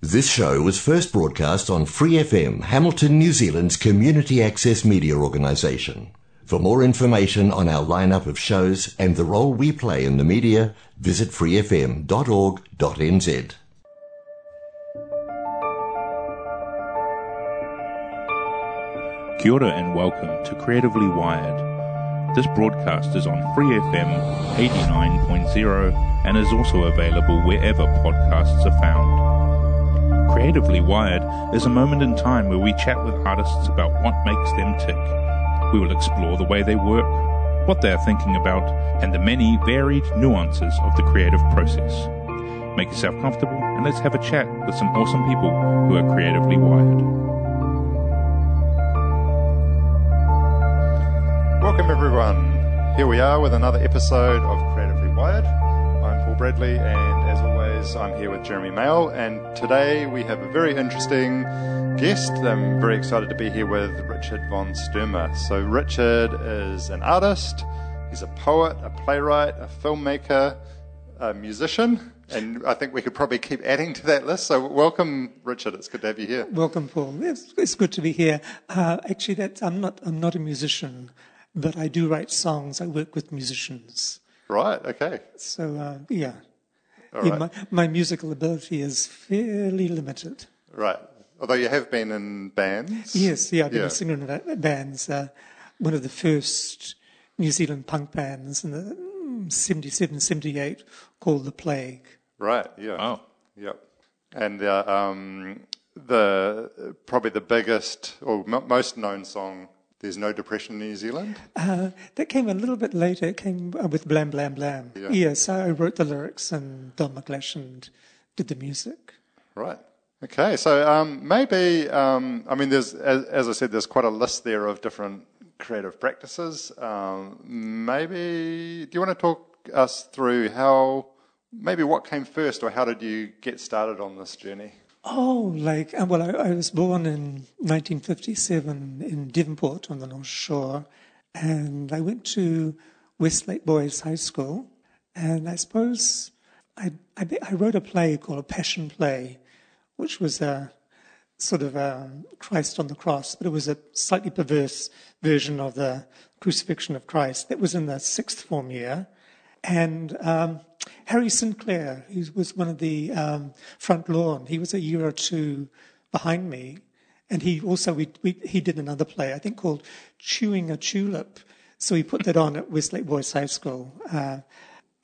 This show was first broadcast on Free FM, Hamilton, New Zealand's community access media organisation. For more information on our lineup of shows and the role we play in the media, visit freefm.org.nz. Kia ora and welcome to Creatively Wired. This broadcast is on Free FM 89.0 and is also available wherever podcasts are found. Creatively Wired is a moment in time where we chat with artists about what makes them tick. We will explore the way they work, what they are thinking about, and the many varied nuances of the creative process. Make yourself comfortable and let's have a chat with some awesome people who are creatively wired. Welcome, everyone. Here we are with another episode of Creatively Wired. I'm Paul Bradley, and I'm here with Jeremy Mail. And today we have a very interesting guest. I'm very excited to be here with Richard von Sturmer. So, Richard is an artist, he's a poet, a playwright, a filmmaker, a musician, and I think we could probably keep adding to that list. So, welcome, Richard. It's good to have you here. Welcome, Paul. It's, it's good to be here. Uh, actually, that's, I'm not. I'm not a musician but I do write songs. I work with musicians. Right. Okay. So uh, yeah, All yeah right. my, my musical ability is fairly limited. Right. Although you have been in bands. Yes, yeah, I've been Yeah. a singer in bands. Uh, one of the first New Zealand punk bands in the mm, 77, 78 called The Plague. Right. Yeah. Wow. Yep. And uh, um, the probably the biggest or m- most known song. There's no depression in New Zealand. Uh, that came a little bit later. It came uh, with Blam Blam Blam. Yeah. Yes, I wrote the lyrics and Don McGlashan did the music. Right. Okay. So um, maybe um, I mean, there's as, as I said, there's quite a list there of different creative practices. Um, maybe do you want to talk us through how maybe what came first, or how did you get started on this journey? Oh, like, uh, well, I, I was born in 1957 in Devonport on the North Shore, and I went to Westlake Boys High School, and I suppose I, I, I wrote a play called A Passion Play, which was a sort of a Christ on the cross, but it was a slightly perverse version of the crucifixion of Christ. That was in the sixth form year. And um, Harry Sinclair, who was one of the um, front lawn, he was a year or two behind me. And he also, we, we, he did another play, I think called Chewing a Tulip. So he put that on at Westlake Boys High School. Uh,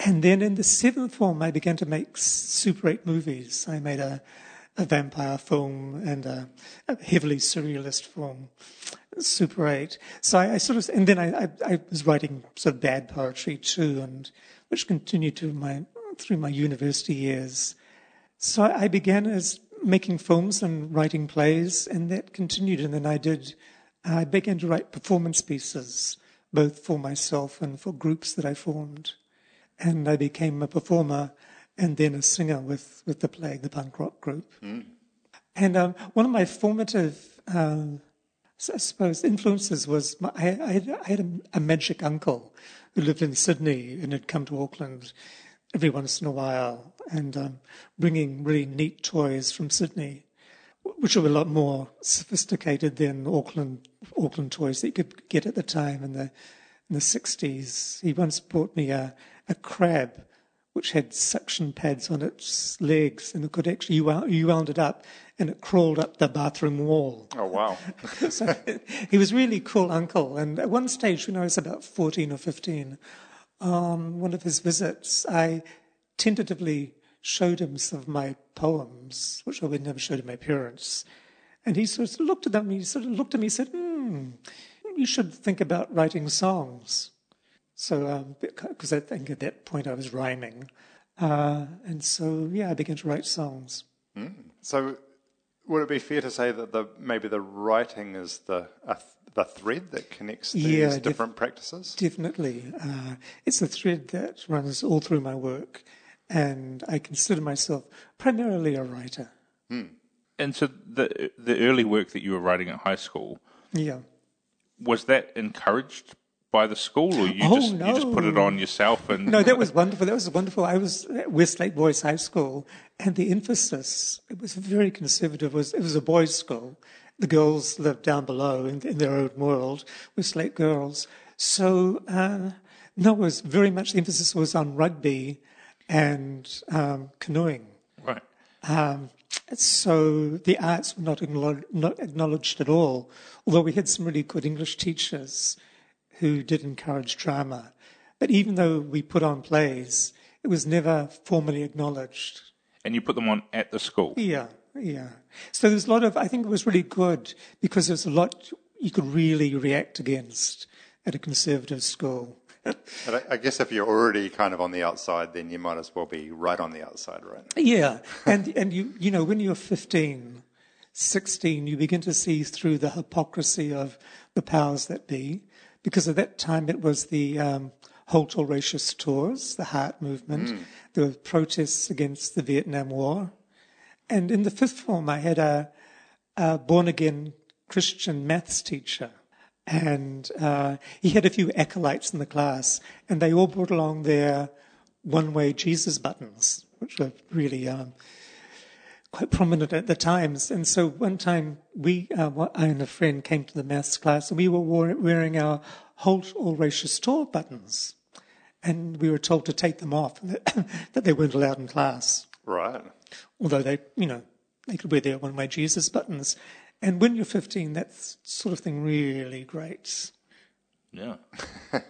and then in the seventh form, I began to make Super 8 movies. I made a, a vampire film and a, a heavily surrealist film, Super 8. So I, I sort of, and then I, I, I was writing sort of bad poetry too, and which continued to my, through my university years. So I began as making films and writing plays, and that continued. And then I did, I began to write performance pieces, both for myself and for groups that I formed. And I became a performer and then a singer with, with the Plague, the punk rock group. And um, one of my formative, um, I suppose, influences was my, I, I had, had a, a magic uncle who lived in Sydney and had come to Auckland every once in a while and um, bringing really neat toys from Sydney, which were a lot more sophisticated than Auckland Auckland toys that you could get at the time in the in the sixties. He once brought me a, a crab which had suction pads on its legs, and it could actually you wound, you wound it up, and it crawled up the bathroom wall. Oh wow! so he was really cool uncle. And at one stage, when I was about 14 or 15, on one of his visits, I tentatively showed him some of my poems, which I would never show to my parents. And he sort of looked at them, he sort of looked at me and said, hmm, you should think about writing songs. So, um, because I think at that point I was rhyming. Uh, and so, yeah, I began to write songs. So, would it be fair to say that the maybe the writing is the uh, the thread that connects these Yeah, def- different practices? Definitely. Uh, it's a thread that runs all through my work, and I consider myself primarily a writer. And so the the early work that you were writing at high school Yeah. was that encouraged by the school, or you Oh, just you just put it on yourself and No, that was wonderful. That was wonderful. I was at Westlake Boys High School, and the emphasis it was very conservative. It was it was a boys' school. The girls lived down below in, in their own world, Westlake girls. So uh, no, it was very much the emphasis was on rugby and um, canoeing. right. Um, so the arts were not acknowledged at all, although we had some really good English teachers who did encourage drama. But even though we put on plays, it was never formally acknowledged. And you put them on at the school. Yeah, yeah. So there's a lot of, I think it was really good because there's a lot you could really react against at a conservative school. But I, I guess if you're already kind of on the outside, then you might as well be right on the outside, right? Yeah, and and you you know when you're 15, 16, you begin to see through the hypocrisy of the powers that be, because at that time it was the um, Halt All Racist Tours, the HART Movement. There were protests against the Vietnam War, and in the fifth form I had a, a born again Christian maths teacher. And uh, he had a few acolytes in the class, and they all brought along their one way Jesus buttons, which were really um, quite prominent at the times. And so one time, we, uh, I and a friend came to the maths class, and we were wearing our Halt All Racist Tour buttons. And we were told to take them off, that they weren't allowed in class Right. although they, you know, they could wear their one way Jesus buttons. And when you're 15, that sort of thing really grates. Yeah.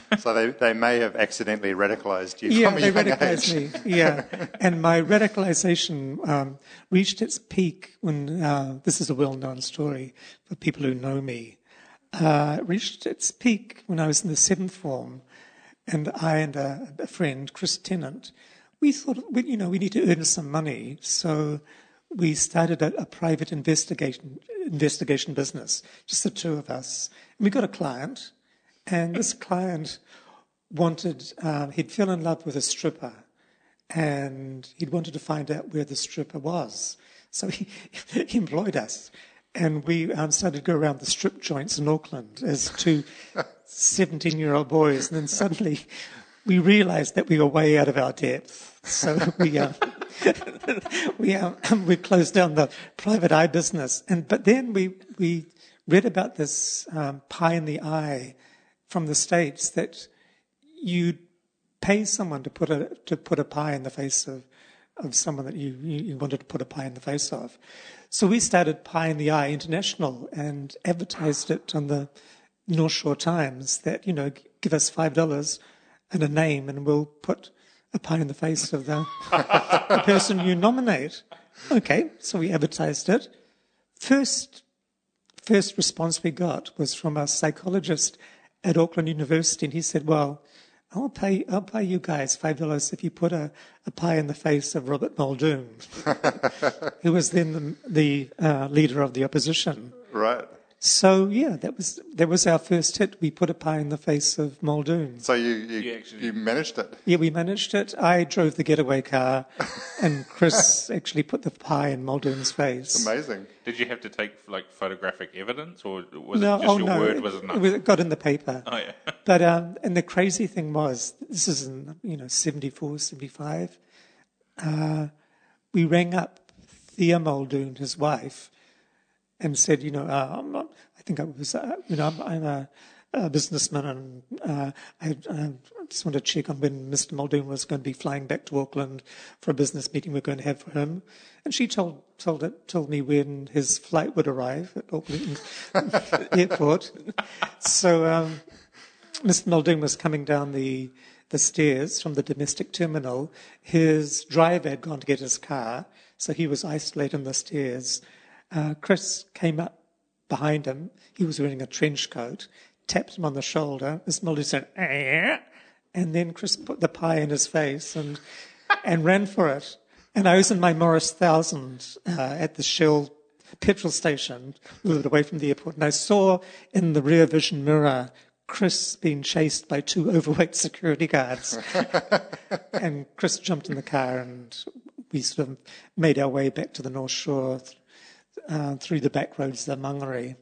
So they, they may have accidentally radicalized you Yeah, from a they radicalized age. me. Yeah. and my radicalization um, reached its peak when, uh, this is a well known story for people who know me, uh, reached its peak when I was in the seventh form. And I and a, a friend, Chris Tennant, we thought, we, you know, we need to earn some money. So we started a, a private investigation, investigation business, just the two of us. And we got a client, and this client wanted, um, he'd fell in love with a stripper, and he'd wanted to find out where the stripper was. So he, he employed us. And we um, started to go around the strip joints in Auckland as two 17 year old boys. And then suddenly we realized that we were way out of our depth. So we, uh, we, uh, we closed down the private eye business. And, but then we, we read about this um, pie in the eye from the States that you pay someone to put a, to put a pie in the face of, of someone that you, you wanted to put a pie in the face of. So we started Pie in the Eye International and advertised it on the North Shore Times that, you know, give us $5 and a name and we'll put a pie in the face of the, the person you nominate. Okay, so we advertised it. First, first response we got was from a psychologist at Auckland University, and he said, "Well, I'll pay, I'll pay you guys five dollars if you put a, a pie in the face of Robert Muldoon, who was then the, the uh, leader of the opposition." Right. So yeah, that was that was our first hit. We put a pie in the face of Muldoon. So you, you, You actually- you managed it. Yeah, we managed it. I drove the getaway car, and Chris actually put the pie in Muldoon's face. Amazing. Did you have to take like photographic evidence, or was No, it just oh your no, word it, was it enough? it got in the paper. Oh yeah. But um, and the crazy thing was, this is in you know 74, 75. Uh, we rang up Thea Muldoon, his wife, and said, you know, uh, I'm not, I think I was, uh, you know, I'm, I'm a, a businessman, and uh, I, I just want to check on when Mr. Muldoon was going to be flying back to Auckland for a business meeting we're going to have for him. And she told told it, told me when his flight would arrive at Auckland Airport. So. Um, Mr. Muldoon was coming down the, the stairs from the domestic terminal. His driver had gone to get his car, so he was isolated on the stairs. Uh, Chris came up behind him. He was wearing a trench coat, tapped him on the shoulder. Mr. Muldoon said, eh? and then Chris put the pie in his face and, and ran for it. And I was in my Morris 1000 uh, at the Shell petrol station, a little bit away from the airport, and I saw in the rear vision mirror Chris being chased by two overweight security guards. and Chris jumped in the car, and we sort of made our way back to the North Shore uh, through the back roads of the Mangere.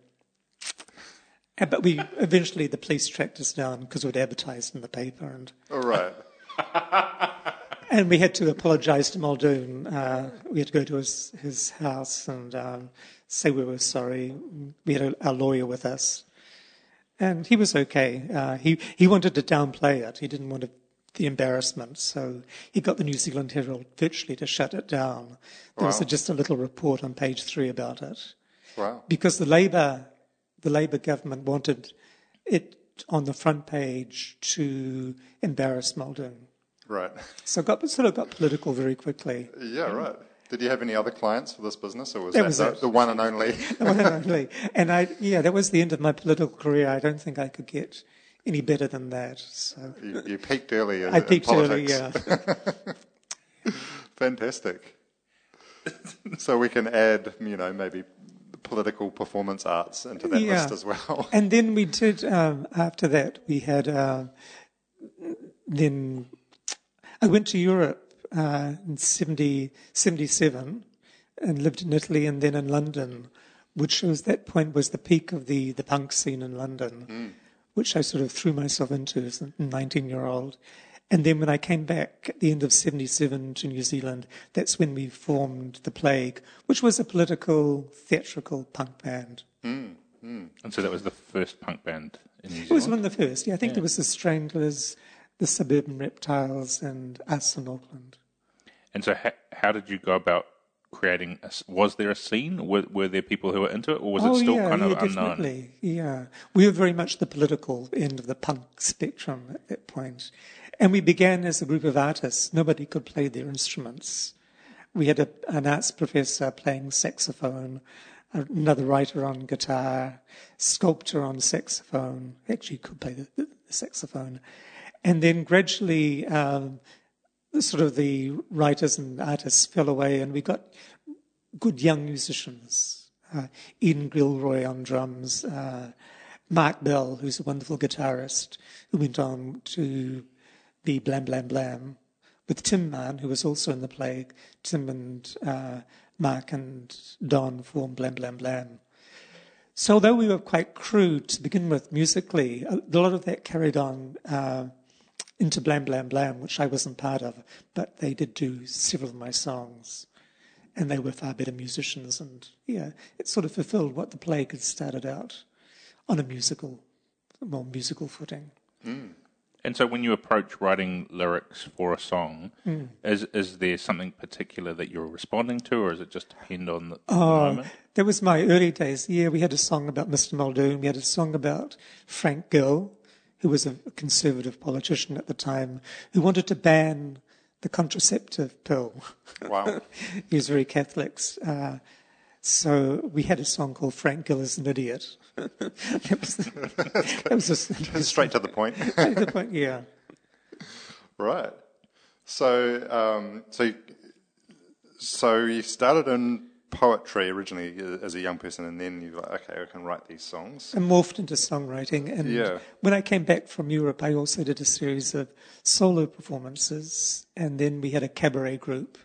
Uh, But we eventually the police tracked us down because we'd advertised in the paper, and All right. and we had to apologise to Muldoon. Uh, we had to go to his his house and um, say we were sorry. We had a, our lawyer with us, and he was okay. Uh, he he wanted to downplay it. He didn't want to, the embarrassment, so he got the New Zealand Herald virtually to shut it down. There was a, just a little report on page three about it Wow. because the Labour the Labour government wanted it on the front page to embarrass Muldoon. Right. So it got sort of got political very quickly. Yeah, right. Did you have any other clients for this business, or was That that, was the, it. the one and only? And I, yeah, that was the end of my political career. I don't think I could get any better than that. So you, you peaked early in, I peaked early. Yeah. Fantastic. so we can add, you know, maybe political performance arts into that Yeah. list as well. And then we did. Um, after that, we had. Uh, then I went to Europe uh, in 70, 77 and lived in Italy and then in London, which was that point was the peak of the the punk scene in London, which I sort of threw myself into as a 19 year old. And then when I came back at the end of 77 to New Zealand, that's when we formed The Plague, which was a political, theatrical punk band. Mm, mm. And so that was the first punk band in New It was one of the first. Yeah, I think there was the Stranglers, the Suburban Reptiles, and us in Auckland. And so, ha- how did you go about creating? A, was there a scene? Were, were there people who were into it, or was oh it still yeah, kind yeah, of unknown? definitely. Yeah, we were very much the political end of the punk spectrum at that point, and we began as a group of artists. Nobody could play their instruments. We had a, an arts professor playing saxophone, another writer on guitar, sculptor on saxophone. Actually, could play the, the saxophone, and then gradually. Um, sort of the writers and artists fell away, and we got good young musicians. Uh, Ian Gilroy on drums, uh, Mark Bell, who's a wonderful guitarist, who went on to be Blam Blam Blam, with Tim Mann, who was also in the Plague. Tim and uh, Mark and Don formed Blam Blam Blam. So although we were quite crude to begin with musically, a lot of that carried on uh, into Blam Blam Blam, which I wasn't part of, but they did do several of my songs. And they were far better musicians. And yeah, it sort of fulfilled what the plague had started out on a musical, more musical footing. And so, when you approach writing lyrics for a song, Hmm. is is there something particular that you're responding to, or is it just depend on the, the Oh, moment? that was my early days. Yeah, we had a song about Mr. Muldoon. We had a song about Frank Gill, who was a conservative politician at the time, who wanted to ban the contraceptive pill. Wow. he was very Catholic. Uh, so we had a song called Frank Gill is an Idiot. that was, that was just, Straight to the point. the point, yeah. Right. So, um, so, you- so you started in poetry originally uh, as a young person, and then you were like, okay, I can write these songs. and morphed into songwriting. And Yeah. when I came back from Europe, I also did a series of solo performances, and then we had a cabaret group.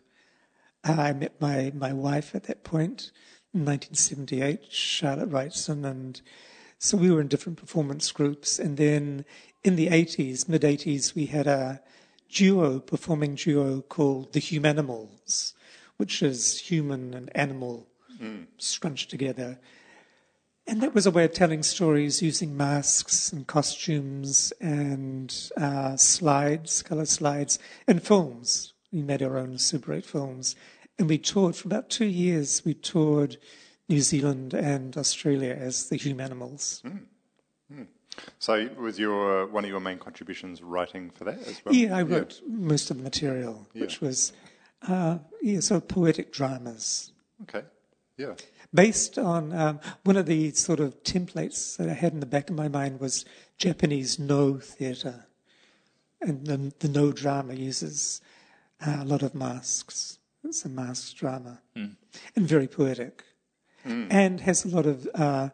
Uh, I met my, my wife at that point in 1978, Charlotte Wrightson, and so we were in different performance groups. And then in the 80s, mid 80s, we had a duo, performing duo called the Humanimals, which is human and animal hmm. scrunched together. And that was a way of telling stories using masks and costumes and uh, slides, color slides, and films. We made our own Super 8 films. And we toured for about two years. We toured New Zealand and Australia as the Humanimals. Hmm. Hmm. So, was your uh, one of your main contributions writing for that as well? Yeah, I wrote most of the material, which was, uh, yeah, sort of poetic dramas. Okay. Yeah. based on um, one of the sort of templates that I had in the back of my mind was Japanese Noh theatre, and the, the Noh drama uses uh, a lot of masks. It's a masked drama, and very poetic, and has a lot of uh,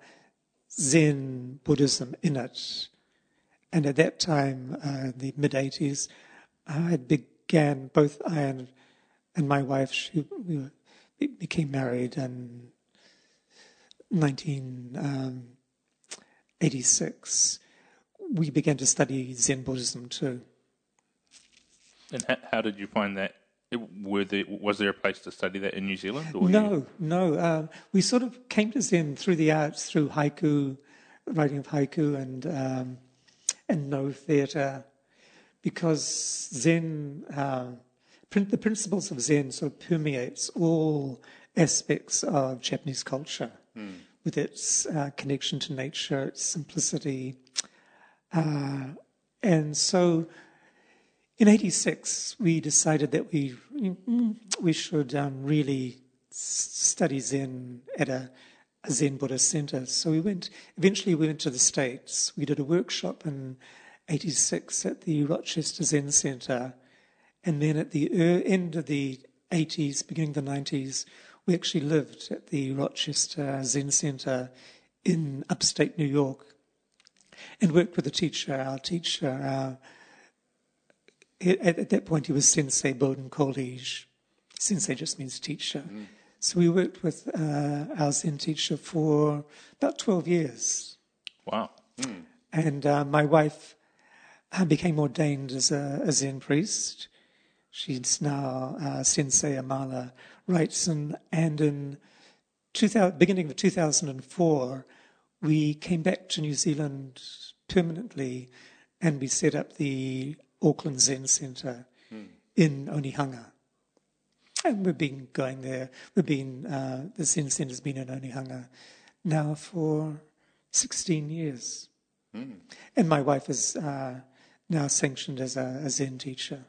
Zen Buddhism in it. And at that time, uh, the mid '80s, I began both I and, and my wife. She, we became married in 1986. we began to study Zen Buddhism too. And how, did you find that? Were there, was there a place to study that in New Zealand? Or no, you... no. Uh, we sort of came to Zen through the arts, through haiku, writing of haiku, and um, and Noh theatre, because Zen, uh, the principles of Zen sort of permeates all aspects of Japanese culture, mm. with its uh, connection to nature, its simplicity, uh, and so in 86, we decided that we, we should um, really study Zen at a, a, Zen Buddhist center. So we went, eventually we went to the States. We did a workshop in 86 at the Rochester Zen Center. And then at the end of the 80s, beginning of the 90s, we actually lived at the Rochester Zen Center in upstate New York and worked with a teacher, our teacher, our at, at, that point he was Sensei Bodhin Kjolhede. Sensei just means teacher. Mm. So we worked with uh, our Zen teacher for about 12 years. Wow. Mm. And uh, my wife uh, became ordained as a, a, Zen priest. She's now uh, Sensei Amala Wrightson. And in 2000, beginning of 2004, we came back to New Zealand permanently and we set up the Auckland Zen Centre mm. in Onehunga. And we've been going there. We've been, uh, the Zen Centre's been in Onehunga now for 16 years. Mm. And my wife is uh, now sanctioned as a, a, Zen teacher.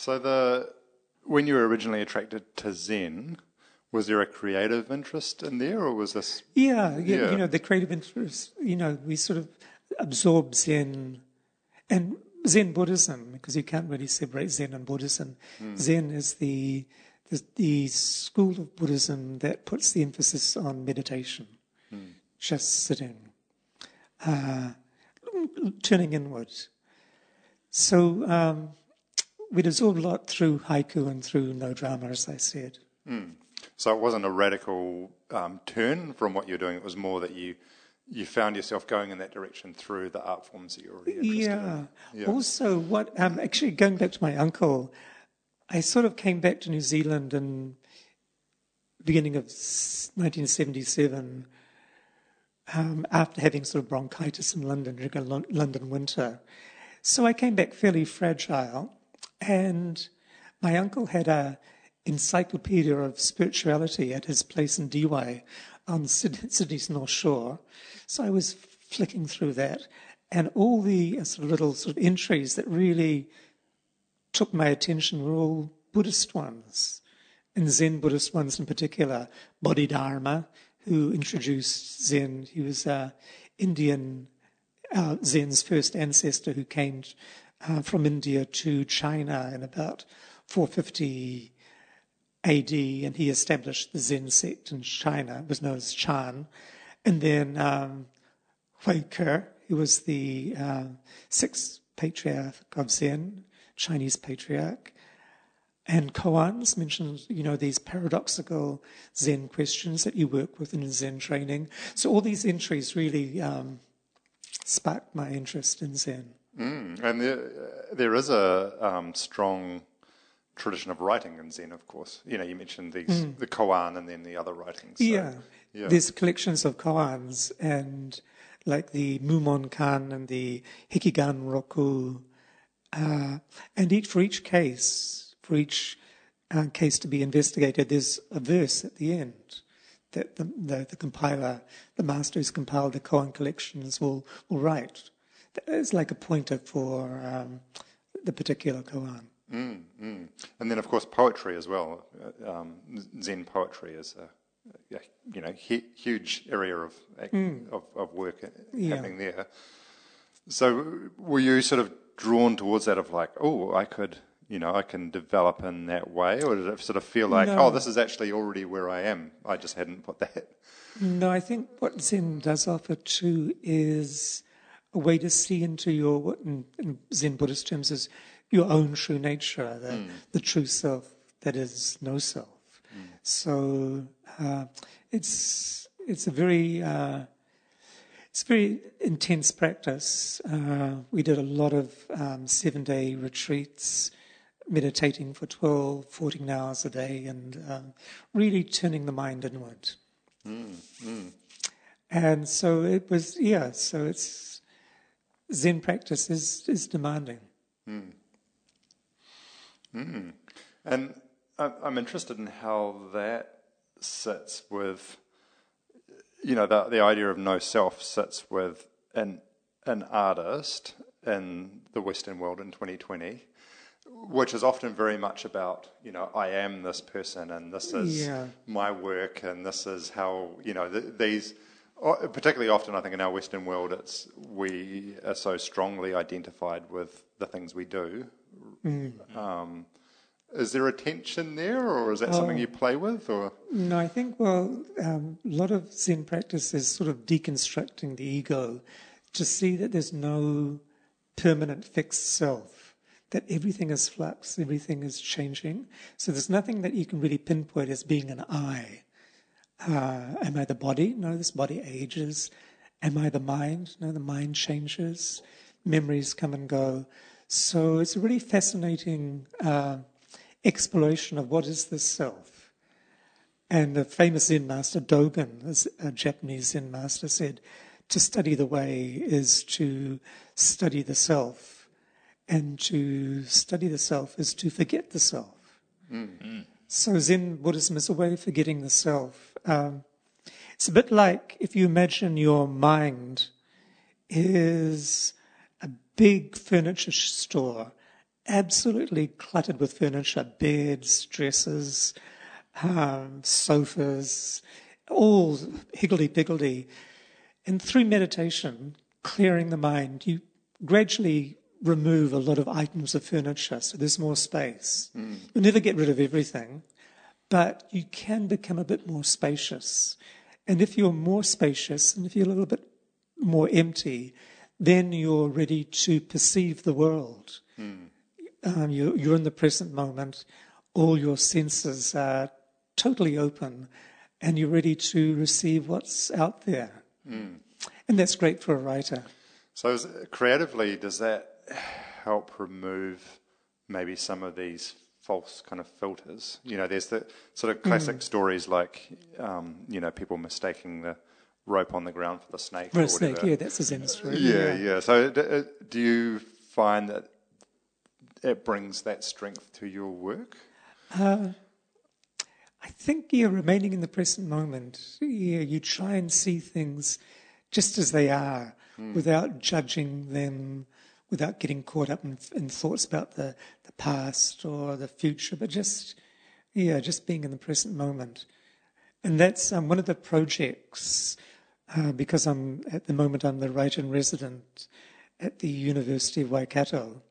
So, the when you were originally attracted to Zen, was there a creative interest in there, or was this? Yeah, yeah, yeah. you know, the creative interest. You know, we sort of absorbed Zen, and Zen Buddhism, because you can't really separate Zen and Buddhism. Mm. Zen is the, the, the school of Buddhism that puts the emphasis on meditation, mm. just sitting, uh, turning inward. So um, we absorb a lot through haiku and through Noh drama, as I said. Mm. So it wasn't a radical um, turn from what you're doing. It was more that you you found yourself going in that direction through the art forms that you're already interested yeah. in. Yeah. Also, what um, actually going back to my uncle, I sort of came back to New Zealand in beginning of 1977 um, after having sort of bronchitis in London during a London winter. So I came back fairly fragile, and my uncle had a encyclopedia of spirituality at his place in Why on Sydney's North Shore. So I was flicking through that, and all the uh, sort of little sort of entries that really took my attention were all Buddhist ones, and Zen Buddhist ones in particular. Bodhidharma, who introduced Zen, he was uh, Indian, uh, Zen's first ancestor who came uh, from India to China in about 450 AD, and he established the Zen sect in China. It was known as Chan. And then um, Hui Ke, who was the uh, sixth patriarch of Zen, Chinese patriarch. And koans mentioned, you know, these paradoxical Zen questions that you work with in Zen training. So all these entries really um, sparked my interest in Zen. Mm, and there, there is a um, strong tradition of writing in Zen, of course. You know, you mentioned these, mm. the koan and then the other writings. So, yeah. yeah. There's collections of koans and like the Mumon Kan and the Hekigan Roku. Uh, and each, for each case, for each uh, case to be investigated, there's a verse at the end that the, the, the compiler, the master who's compiled the koan collections will, will write. It's like a pointer for um, the particular koan. Mm, mm. And then, of course, poetry as well. Uh, um, Zen poetry is a, a you know he, huge area of, mm. of, of work yeah. happening there. So, were you sort of drawn towards that of like, oh, I could, you know, I can develop in that way, or did it sort of feel like, no. oh, this is actually already where I am? I just hadn't put that. No, I think what Zen does offer too is a way to see into your in, in Zen Buddhist terms is your own true nature, the, mm. the true self that is no self. Mm. So uh, it's it's a very uh, It's very intense practice. Uh, we did a lot of um, seven day retreats, meditating for 12, 14 hours a day, and um, really turning the mind inward. Mm. And so it was, yeah, so it's Zen practice is, is demanding. Mm. Mm. And I'm interested in how that sits with, you know, the, the idea of no self sits with an, an artist in the Western world in 2020, which is often very much about, you know, I am this person and this is yeah. my work and this is how, you know, th- these, particularly often I think in our Western world, it's we are so strongly identified with the things we do. Mm-hmm. Um, is there a tension there, or is that something you play with? Or no, I think well, um, a lot of Zen practice is sort of deconstructing the ego to see that there's no permanent fixed self, that everything is flux, everything is changing. So there's nothing that you can really pinpoint as being an I. Uh, am I the body? No, this body ages. Am I the mind? No, the mind changes. Memories come and go. So it's a really fascinating. Uh, exploration of what is the self. And the famous Zen master Dogen, a Japanese Zen master, said, to study the way is to study the self, and to study the self is to forget the self. Mm-hmm. So Zen Buddhism is a way of forgetting the self. Um, it's a bit like if you imagine your mind is a big furniture store absolutely cluttered with furniture, beds, dresses, um, sofas, all higgledy-piggledy. And through meditation, clearing the mind, you gradually remove a lot of items of furniture, so there's more space. Mm. You'll never get rid of everything, but you can become a bit more spacious. And if you're more spacious and if you're a little bit more empty, then you're ready to perceive the world. Mm um, you, you're in the present moment, all your senses are totally open, and you're ready to receive what's out there. Mm. And that's great for a writer. So, creatively, does that help remove maybe some of these false kind of filters? You know, there's the sort of classic mm. stories like, um, you know, people mistaking the rope on the ground for the snake. For a snake, yeah, that's a Zen story. Yeah, yeah. yeah. So, uh, do you find that it brings that strength to your work? Uh, I think you're remaining in the present moment. Yeah, you try and see things just as they are mm. without judging them, without getting caught up in, in, thoughts about the, the past or the future, but just, yeah, just being in the present moment. And that's um, one of the projects, uh, because I'm at the moment I'm the writer in resident at the University of Waikato.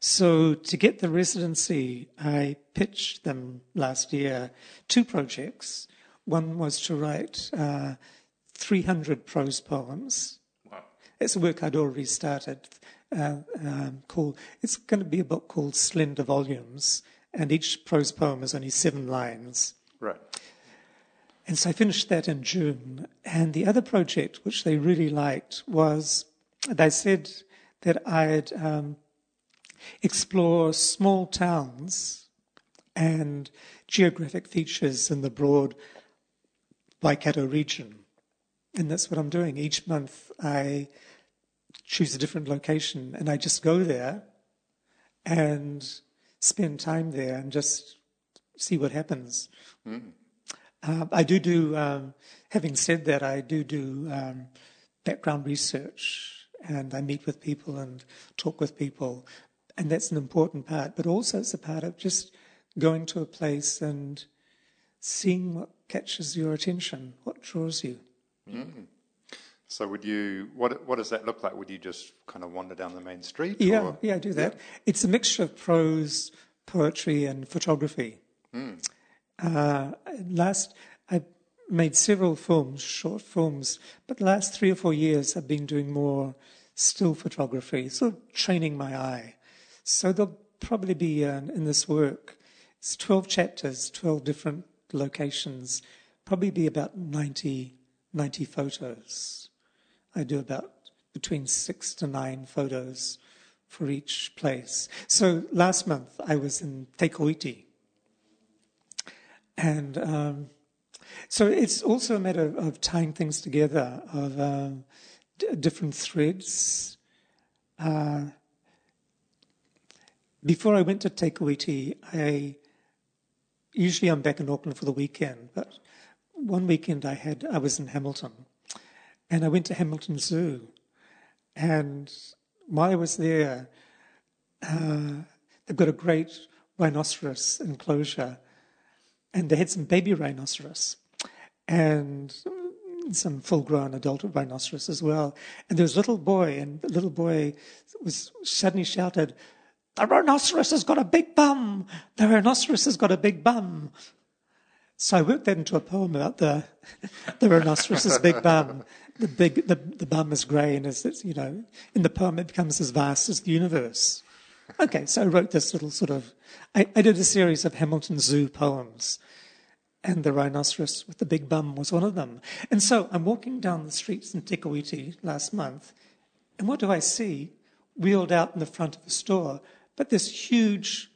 So to get the residency, I pitched them last year two projects. One was to write uh, 300 prose poems. It's a work I'd already started. Uh, um, called it's going to be a book called Slender Volumes, and each prose poem is only seven lines. Right. And so I finished that in June. And the other project, which they really liked, was they said that I'd um, explore small towns and geographic features in the broad Waikato region. And that's what I'm doing. Each month I choose a different location and I just go there and spend time there and just see what happens. Mm. Uh, I do do, um, having said that, I do do um, background research and I meet with people and talk with people and that's an important part. But also, it's a part of just going to a place and seeing what catches your attention, what draws you. Mm. So, would you? What What does that look like? Would you just kind of wander down the main street? Yeah, or? yeah, I do that. Yeah. It's a mixture of prose, poetry, and photography. Mm. Uh, last, I made several films, short films, but the last three or four years I've been doing more still photography, sort of training my eye. So there'll probably be uh, in this work, it's 12 chapters, 12 different locations, probably be about 90, 90 photos. I do about between six to nine photos for each place. So last month I was in Te Kuiti. And um, so it's also a matter of, tying things together, of um, d- different threads. Uh, before I went to Te Kuiti, I usually I'm back in Auckland for the weekend, but one weekend I had I was in Hamilton, and I went to Hamilton Zoo, and while I was there, uh, they've got a great rhinoceros enclosure, and they had some baby rhinoceros, and some full-grown adult rhinoceros as well. And there was a little boy, and the little boy was suddenly shouted, "The rhinoceros has got a big bum! The rhinoceros has got a big bum!" So I worked that into a poem about the the rhinoceros's big bum. The big the, the bum is grey and is you know in the poem it becomes as vast as the universe. Okay, so I wrote this little sort of I, I did a series of Hamilton Zoo poems. And the rhinoceros with the big bum was one of them. And so I'm walking down the streets in Te Kuiti last month, and what do I see? Wheeled out in the front of the store, but this huge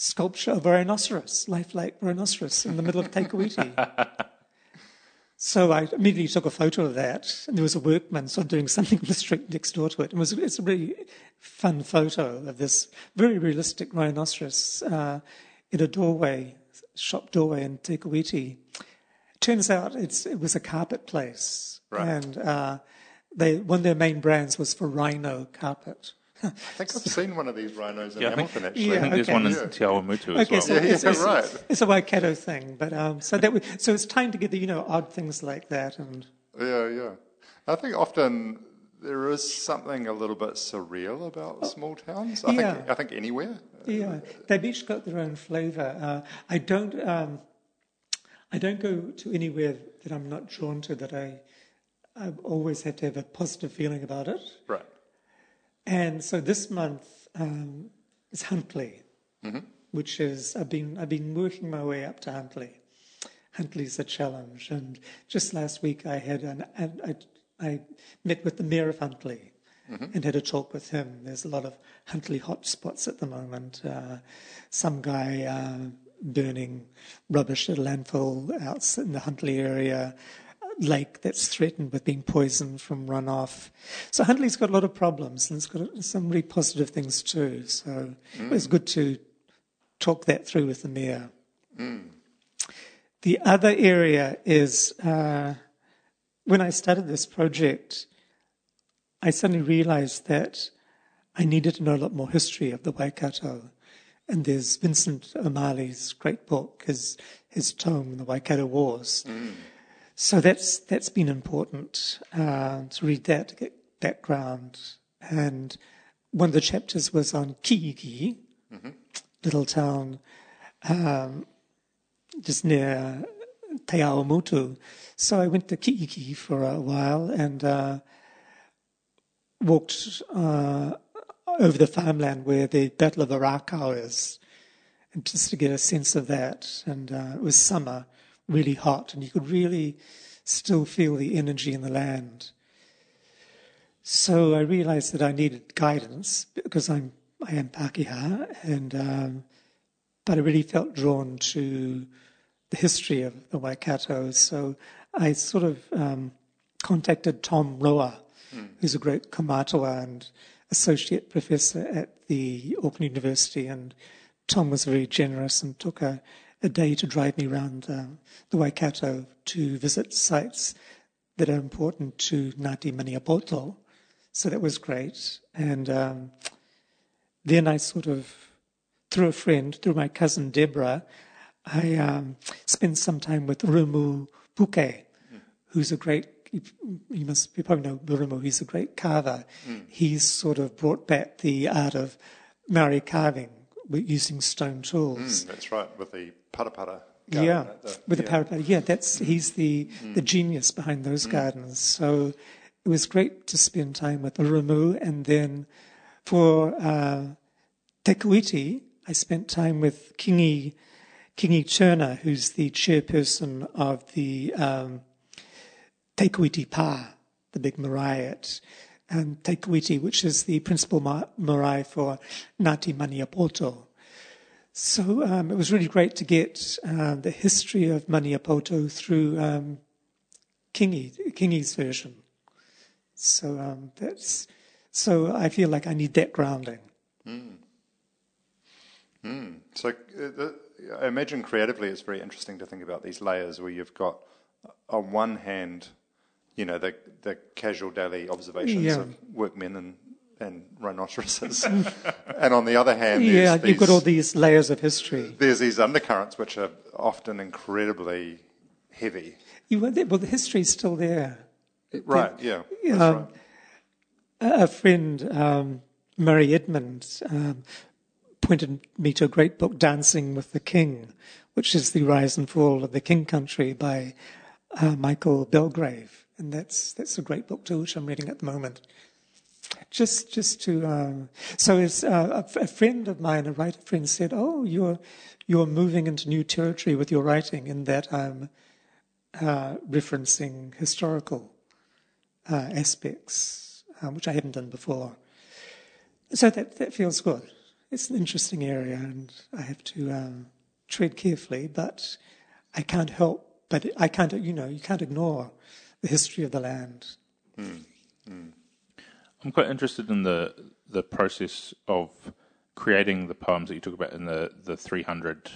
sculpture of a rhinoceros, lifelike rhinoceros in the middle of Te Kuiti. so I immediately took a photo of that, and there was a workman sort of doing something on the street next door to it. It was it's a really fun photo of this very realistic rhinoceros uh, in a doorway, shop doorway in Te Kuiti. Turns out it was a carpet place, Right. and uh, they, one of their main brands was for rhino carpet. I think I've seen one of these rhinos in Yeah, Hamilton, actually. I think there's one in Yeah. Te Awamutu as Okay, well. so Yeah, it's, it's, right. It's, it's a Waikato thing, but um, so that we, so it's tying together, you know, odd things like that, and Yeah, yeah. I think often there is something a little bit surreal about small towns. I Oh, yeah. think I think anywhere. yeah, they've each got their own flavour. Uh, I don't, um, I don't go to anywhere that I'm not drawn to. That I, I always have to have a positive feeling about it. Right. And so this month um, is Huntly, Mm-hmm. which is I've been I've been working my way up to Huntly. Huntly's a challenge, and just last week I had an, an I, I met with the mayor of Huntly and had a talk with him. There's a lot of Huntly hotspots at the moment. Uh, some guy uh, burning rubbish at a landfill out in the Huntly area lake that's threatened with being poisoned from runoff. So Huntly's got a lot of problems, and it's got some really positive things too. So mm. it was good to talk that through with the mayor. Mm. The other area is uh, when I started this project, I suddenly realized that I needed to know a lot more history of the Waikato. And there's Vincent O'Malley's great book, his, his tome, The Waikato Wars. Mm. So that's that's been important uh, to read that to get background. And one of the chapters was on Kihikihi, little town um, just near Te Awamutu. So I went to Kihikihi for a while and uh, walked uh, over the farmland where the Battle of Orakau is, and just to get a sense of that. And uh, it was summer, really hot, and you could really still feel the energy in the land. So I realized that I needed guidance because I'm I am Pākehā, and um, but I really felt drawn to the history of the Waikato. So I sort of um, contacted Tom Roa, who's a great kaumātua and associate professor at the Auckland University, and Tom was very generous and took a, a day to drive me around uh, the Waikato to visit sites that are important to Ngāti Maniapoto. So that was great. And um, then I sort of, through a friend, through my cousin Deborah, I um, spent some time with Rumu Puke, who's a great, you must you probably know Rumu, he's a great carver. He's sort of brought back the art of Maori carving using stone tools. Mm, that's right, with the parapara. Yeah, garden at the- with the yeah. parapet. Yeah, that's he's the the genius behind those gardens. So it was great to spend time with Rumu, and then for uh, Te Kuiti, I spent time with Kingi Kingi Turner, who's the chairperson of the um, Te Kuiti Pa, the the big marae at um, Te Kuiti, which is the principal marae for Ngāti Maniapoto. So um, it was really great to get uh, the history of Maniapoto through um, Kingi, Kingi's version. So um, that's so I feel like I need that grounding. Mm. Mm. So uh, I imagine creatively, it's very interesting to think about these layers where you've got on one hand, you know, the the casual daily observations yeah. of workmen and and rhinoceroses. and on the other hand, yeah, these, you've got all these layers of history. There's these undercurrents which are often incredibly heavy. You, well, the history is still there. Right, yeah. Um, right. A friend, um, Murray Edmonds, um, pointed me to a great book, Dancing with the King, which is the rise and fall of the King Country by uh, Michael Belgrave. And that's, that's a great book too, which I'm reading at the moment. Just, just to, uh, so it's, uh, a, friend of mine, a writer friend, said, "Oh, you're, you're moving into new territory with your writing, in that I'm uh, referencing historical uh, aspects, uh, which I haven't done before." So that that feels good. It's an interesting area, and I have to um, tread carefully, but I can't help. But I can't, you know, you can't ignore the history of the land. Mm, mm. I'm quite interested in the the process of creating the poems that you talk about in the, the 300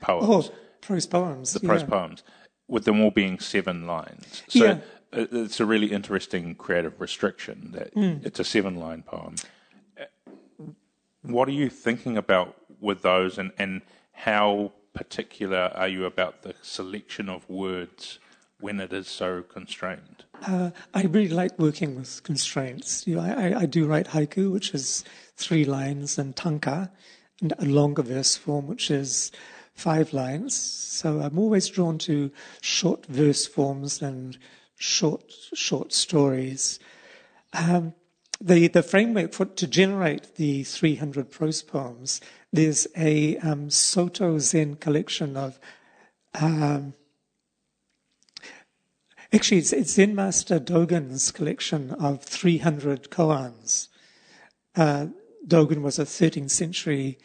poems. Oh, prose poems. The prose poems, with them all being seven lines. So yeah. it's a really interesting creative restriction that mm. it's a seven line poem. What are you thinking about with those, and, and how particular are you about the selection of words when it is so constrained? Uh, I really like working with constraints. You know, I, I, do write haiku, which is three lines, and tanka, and a longer verse form, which is five lines. So I'm always drawn to short verse forms and short short stories. Um, the the framework for to generate the 300 prose poems. There's a um, Soto Zen collection of um, Actually, it's, it's Zen Master Dogen's collection of 300 koans. Uh, Dogen was a 13th century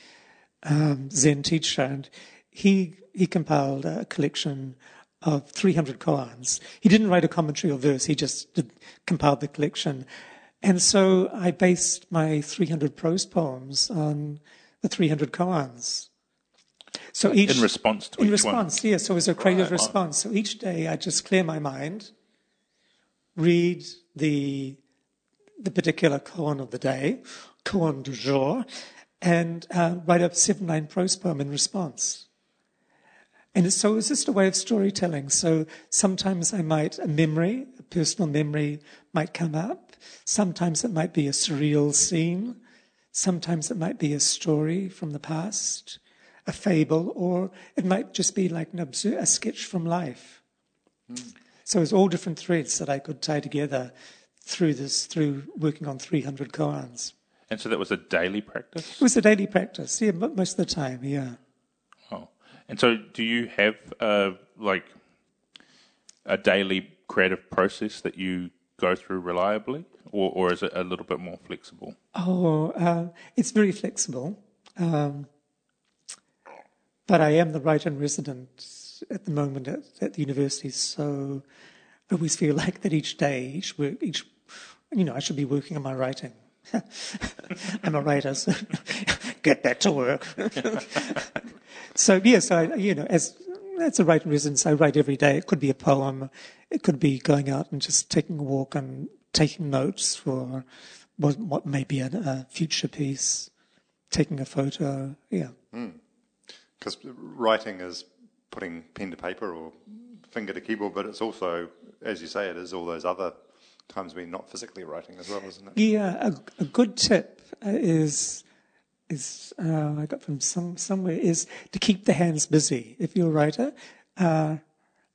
um, Zen teacher, and he he compiled a collection of 300 koans. He didn't write a commentary or verse; he just did, compiled the collection. And so I based my 300 prose poems on the 300 koans. So each in response to in response, one. yes. So it was a creative right. response. So each day I just clear my mind, read the the particular koan of the day, koan du jour, and uh, write a seven line prose poem in response. And so it's just a way of storytelling. So sometimes I might, a memory, a personal memory might come up. Sometimes it might be a surreal scene. Sometimes it might be a story from the past a fable, or it might just be like an a sketch from life. Mm. So it's all different threads that I could tie together through this, through working on 300 koans. And so that was a daily practice? It was a daily practice, yeah, most of the time, yeah. Oh. And so do you have, uh, like, a daily creative process that you go through reliably, or, or is it a little bit more flexible? Oh, uh, it's very flexible. Um, but I am the writer in resident at the moment at, at the university, so I always feel like that each day, each work, each, you know, I should be working on my writing. I'm a writer, so get back to work. so yes, I, you know, as as a writer in residence, I write every day. It could be a poem, it could be going out and just taking a walk and taking notes for what, what may be a, a future piece, taking a photo. Yeah. Mm because writing is putting pen to paper or finger to keyboard, but it's also, as you say, it is all those other times when you're not physically writing as well, isn't it? Yeah, a, a good tip is is uh, I got from some somewhere is to keep the hands busy. If you're a writer, uh,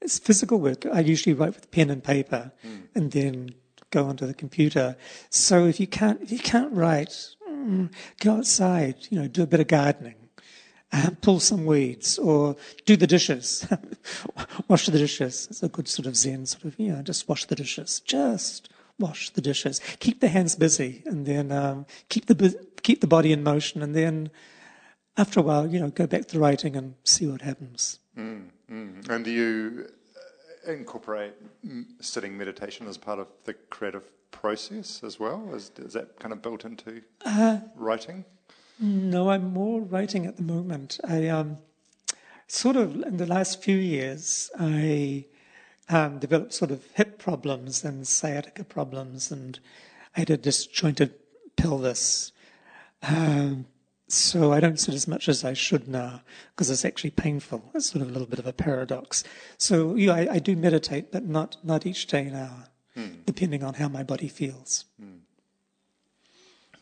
it's physical work. I usually write with pen and paper, mm. and then go onto the computer. So if you can't if you can't write, mm, go outside. You know, do a bit of gardening uh, pull some weeds or do the dishes, wash the dishes. It's a good sort of Zen sort of, you know, just wash the dishes. Just wash the dishes, keep the hands busy, and then um, keep the keep the body in motion, and then after a while, you know, go back to writing and see what happens. Mm, mm. And do you uh, incorporate sitting meditation as part of the creative process as well? Is, is that kind of built into uh, writing? No, I'm more writing at the moment. I um, sort of in the last few years, I um, developed sort of hip problems and sciatica problems, and I had a disjointed pelvis. Um, so I don't sit as much as I should now because it's actually painful. It's sort of a little bit of a paradox. So yeah, I, I do meditate, but not not each day now, hmm. depending on how my body feels. Hmm.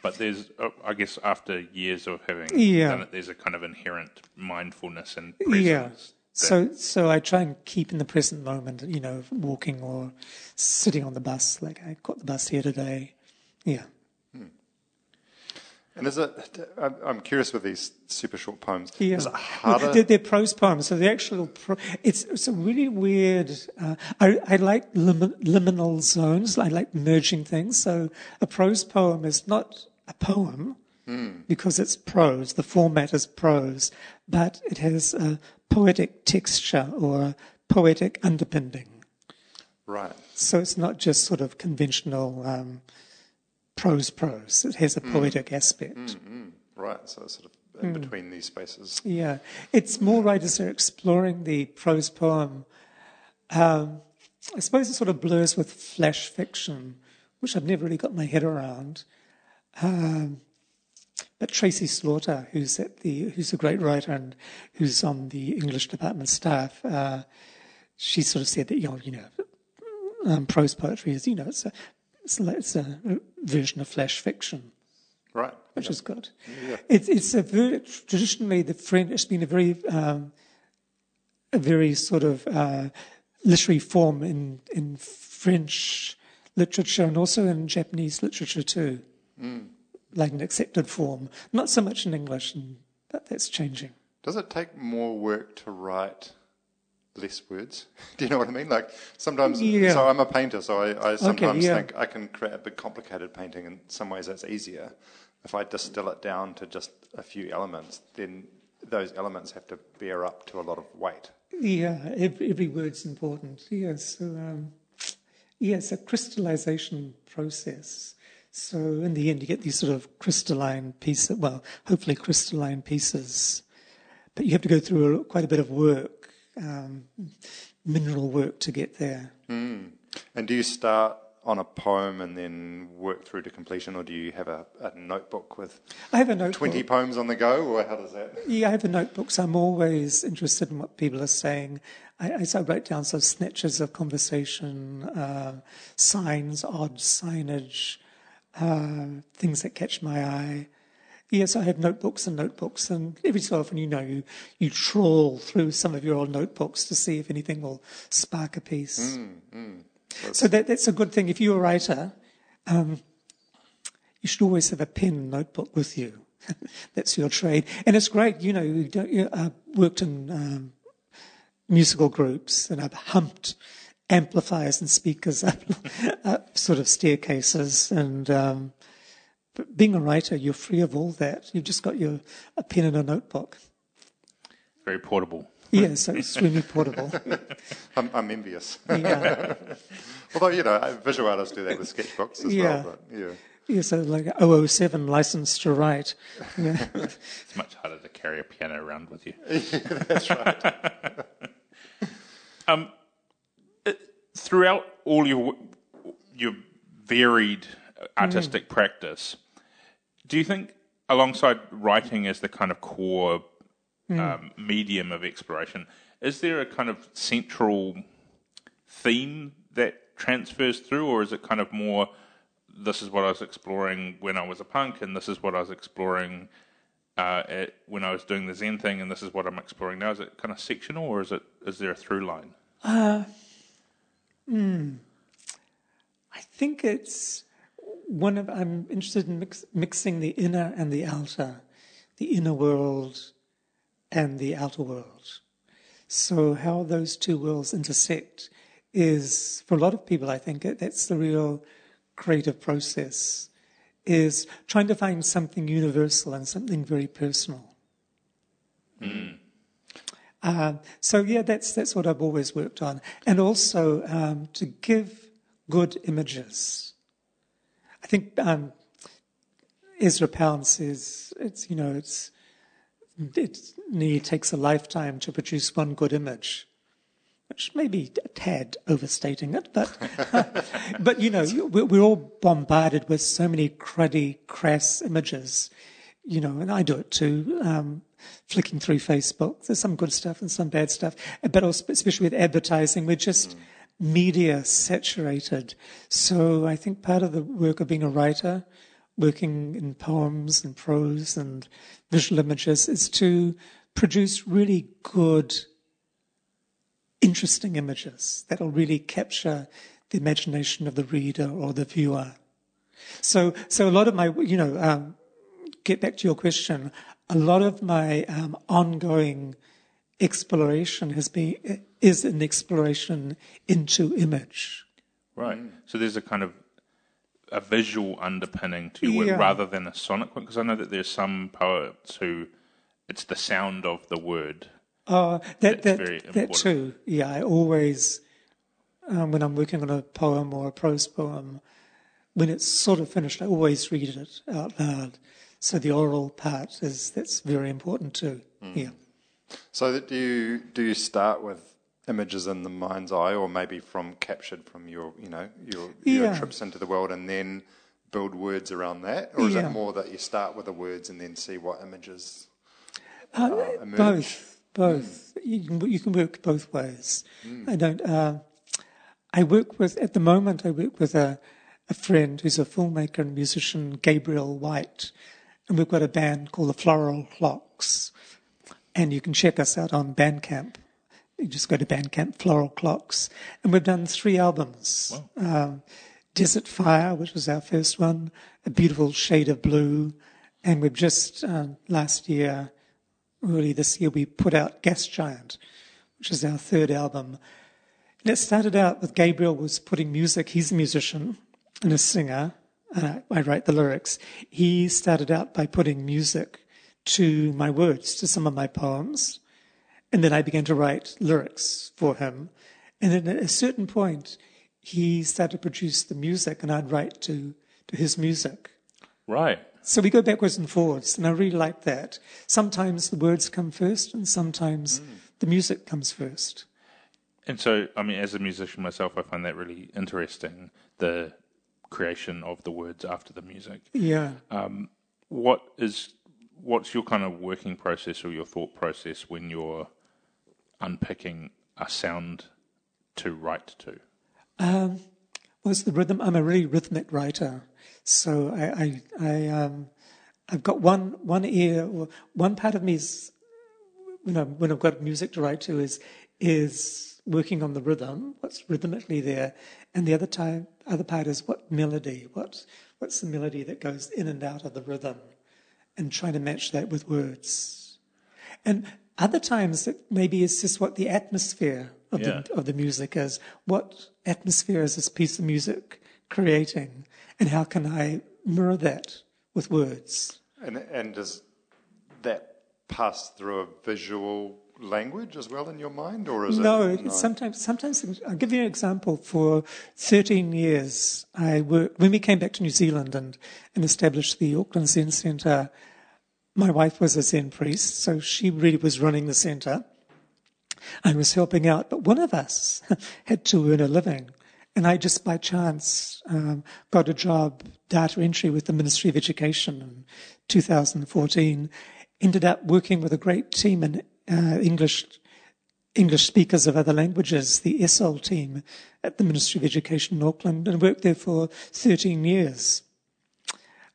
But there's, uh, I guess, after years of having yeah. done it, there's a kind of inherent mindfulness and presence. Yeah. So, so I try and keep in the present moment. You know, walking or sitting on the bus. Like I got the bus here today. Yeah. And is it? I'm curious with these super short poems. Yeah. Is it harder? They're, they're, prose poems, so the actual pro, it's it's a really weird. Uh, I I like lim, liminal zones. I like merging things. So a prose poem is not a poem mm. because it's prose. The format is prose, but it has a poetic texture or a poetic underpinning. Right. So it's not just sort of conventional. Um, prose prose. It has a mm. poetic mm. aspect. Mm, right, so sort of in mm. between these spaces. Yeah, it's more writers are exploring the prose poem. Um, I suppose it sort of blurs with flash fiction, which I've never really got my head around. Um, but Tracey Slaughter, who's at the who's a great writer and who's on the English department staff, uh, she sort of said that you know, you know um, prose poetry is you know it's a it's, it's a version of flash fiction. Right. Which yeah. is good. Yeah. It, it's a very, traditionally the French, it's been a very, um, a very sort of uh, literary form in, in French literature and also in Japanese literature too. Mm. Like an accepted form. Not so much in English, but that's changing. Does it take more work to write less words. Do you know what I mean? Like sometimes, yeah. so I'm a painter, so I, I sometimes okay, yeah. think I can create a big complicated painting. In some ways, that's easier. If I distill it down to just a few elements, then those elements have to bear up to a lot of weight. Yeah, every, every word's important. Yes, so, um, yeah, a crystallization process. So in the end, you get these sort of crystalline pieces. Well, hopefully crystalline pieces, but you have to go through a, quite a bit of work um, mineral work to get there. Mm. And do you start on a poem and then work through to completion, or do you have a, a notebook with I have a notebook. 20 poems on the go, or how does that? Yeah, I have a notebook, so I'm always interested in what people are saying. I, I, so I write down sort of snatches of conversation, uh, signs, odd signage, uh, things that catch my eye. Yes, I have notebooks and notebooks, and every so often, you know, you, you trawl through some of your old notebooks to see if anything will spark a piece. Mm, mm. So that, that's a good thing. If you're a writer, um, you should always have a pen notebook with you. that's your trade. And it's great, you know, you, you uh, worked in um, musical groups, and I've humped amplifiers and speakers up, up sort of staircases and um, but being a writer, you're free of all that. You've just got your a pen and a notebook. Very portable. Yeah, so extremely portable. I'm, I'm, envious. Yeah. Although, you know, visual artists do that with sketchbooks as yeah. well. But, yeah. Yeah, so like 007 license to write. Yeah. it's much harder to carry a piano around with you. yeah, that's right. um, throughout all your your varied artistic mm. practice, do you think, alongside writing as the kind of core mm. um, medium of exploration, is there a kind of central theme that transfers through, or is it kind of more this is what I was exploring when I was a punk, and this is what I was exploring uh, at, when I was doing the Zen thing, and this is what I'm exploring now? Is it kind of sectional, or is it is there a through line? Uh, mm, I think it's one of I'm interested in mix, mixing the inner and the outer, the inner world and the outer world. So how those two worlds intersect is, for a lot of people, I think that's the real creative process is trying to find something universal and something very personal. Mm. Uh, so yeah, that's that's what I've always worked on, and also um, to give good images. I think um, Ezra Pound says it's you know it's it takes a lifetime to produce one good image which may be a tad overstating it, but but you know we're all bombarded with so many cruddy, crass images, you know, and I do it too. Um, flicking through Facebook, there's some good stuff and some bad stuff, but also, especially with advertising, we're just media saturated. So I think part of the work of being a writer, working in poems and prose and visual images, is to produce really good interesting images that will really capture the imagination of the reader or the viewer. So, so a lot of my, you know, um, get back to your question. A lot of my um, ongoing exploration has been is an exploration into image. Right. So there's a kind of a visual underpinning to your work rather than a sonic one. Because I know that there's some poets who it's the sound of the word uh, that, that, that too. Yeah, I always, um, when I'm working on a poem or a prose poem, when it's sort of finished, I always read it out loud. So the oral part is that's very important too. Mm. Yeah. So do you do you start with images in the mind's eye, or maybe from captured from your you know your, your yeah. trips into the world, and then build words around that, or is yeah. it more that you start with the words and then see what images uh, uh, emerge? Both both. Mm. You, can, you can work both ways. Mm. I don't. Uh, I work with at the moment. I work with a a friend who's a filmmaker and musician, Gabriel White, and we've got a band called the Floral Clocks. And you can check us out on Bandcamp. You just go to Bandcamp, Floral Clocks, and we've done three albums. Wow. Um, Desert Fire, which was our first one, A Beautiful Shade of Blue, and we've just uh, last year early this year, we put out Gas Giant, which is our third album. And it started out with Gabriel was putting music. He's a musician and a singer. And I, I write the lyrics. He started out by putting music to my words, to some of my poems. And then I began to write lyrics for him. And then at a certain point, he started to produce the music and I'd write to, to his music. Right. So we go backwards and forwards, and I really like that. Sometimes the words come first, and sometimes mm. the music comes first. And so, I mean, as a musician myself, I find that really interesting the creation of the words after the music. Yeah. Um, what is what's your kind of working process or your thought process when you're unpicking a sound to write to? Um, well, it's the rhythm. I'm a really rhythmic writer. So I, I, I um, I've got one one ear, one part of me is, you know, when I've got music to write to is is working on the rhythm, what's rhythmically there, and the other time, other part is what melody, what what's the melody that goes in and out of the rhythm, and trying to match that with words. And other times, it maybe it's just what the atmosphere of yeah. the of the music is. What atmosphere is this piece of music creating? And how can I mirror that with words? And, and does that pass through a visual language as well in your mind, or is no, it? No, sometimes. Sometimes I'll give you an example. For 13 years, I worked when we came back to New Zealand and, and established the Auckland Zen Centre. My wife was a Zen priest, so she really was running the centre. I was helping out, but one of us had to earn a living. And I just by chance um, got a job, data entry with the Ministry of Education in 2014. Ended up working with a great team in uh, English English speakers of other languages, the ESOL team at the Ministry of Education in Auckland, and worked there for 13 years.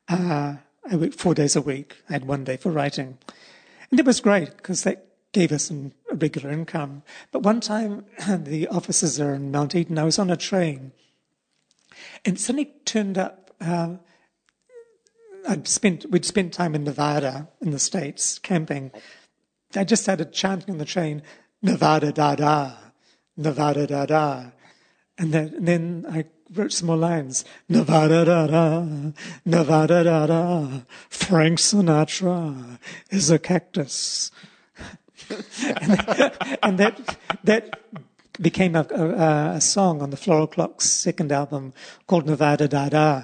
Uh, I worked four days a week. I had one day for writing. And it was great because that gave us some regular income. But one time, the offices are in Mount Eden. I was on a train, and suddenly turned up. Uh, I'd spent we'd spent time in Nevada in the states camping. I just started chanting on the train, Nevada da da, Nevada da da, And, that, and then I wrote some more lines. Nevada da da, Nevada da da, Frank Sinatra is a cactus. and, and that, that became a, a, a, song on the Floral Clocks second album called Nevada Da Da.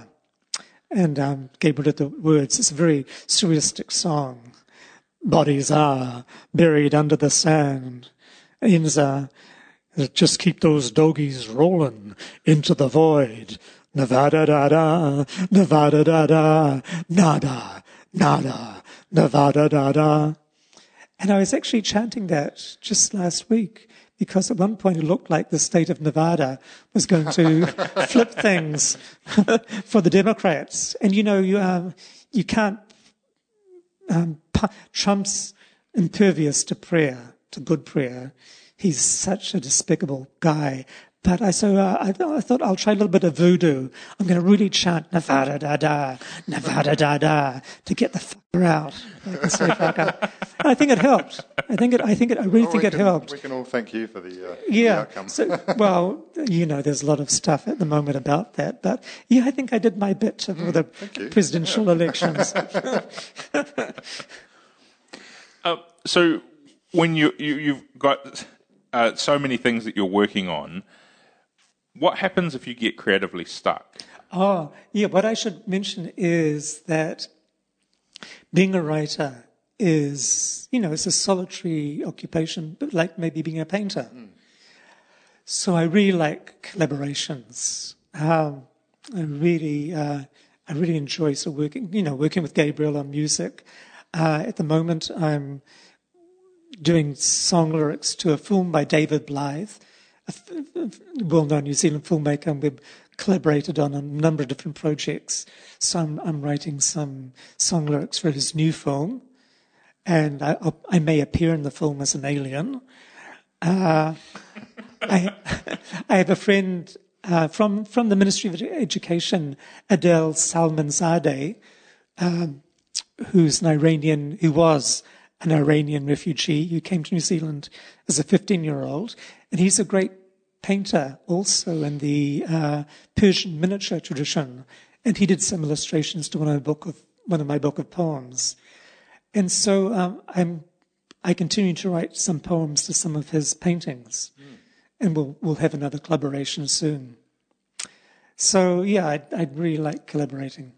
And um, Gabriel did the words. It's a very surrealistic song. Bodies are buried under the sand. Inza, just keep those doggies rolling into the void. Nevada da da, Nevada da da, nada, nada, Nevada da da. And I was actually chanting that just last week because at one point it looked like the state of Nevada was going to flip things for the Democrats. And you know, you, um, you can't, um, Trump's impervious to prayer, to good prayer. He's such a despicable guy. But I, so uh, I, I, thought I'll try a little bit of voodoo. I'm going to really chant Nevada da da, Nevada da da to get the fucker out. I think it helped. I think it. I think it. I really well, think it can, helped. We can all thank you for the uh, yeah. The outcome. so, well, you know, there's a lot of stuff at the moment about that, but yeah, I think I did my bit for mm, the presidential yeah. elections. uh, so when you, you you've got uh, so many things that you're working on. What happens if you get creatively stuck? Oh, yeah. What I should mention is that being a writer is, you know, it's a solitary occupation, but like maybe being a painter. Mm. So I really like collaborations. Um, I really, uh, I really enjoy so working, you know, working with Gabriel on music. Uh, at the moment, I'm doing song lyrics to a film by David Blythe, a well-known New Zealand filmmaker, and we've collaborated on a number of different projects. So I'm, I'm writing some song lyrics for his new film, and I, I may appear in the film as an alien. Uh, I, I have a friend uh, from from the Ministry of Education, Adel Salmanzadeh, um, who's an Iranian who was an Iranian refugee who came to New Zealand as a 15 year old. And he's a great painter also in the uh, Persian miniature tradition. And he did some illustrations to one of my book of, one of my book of poems. And so um, I'm, I continue to write some poems to some of his paintings. Mm. And we'll, we'll have another collaboration soon. So yeah, I'd, I'd really like collaborating.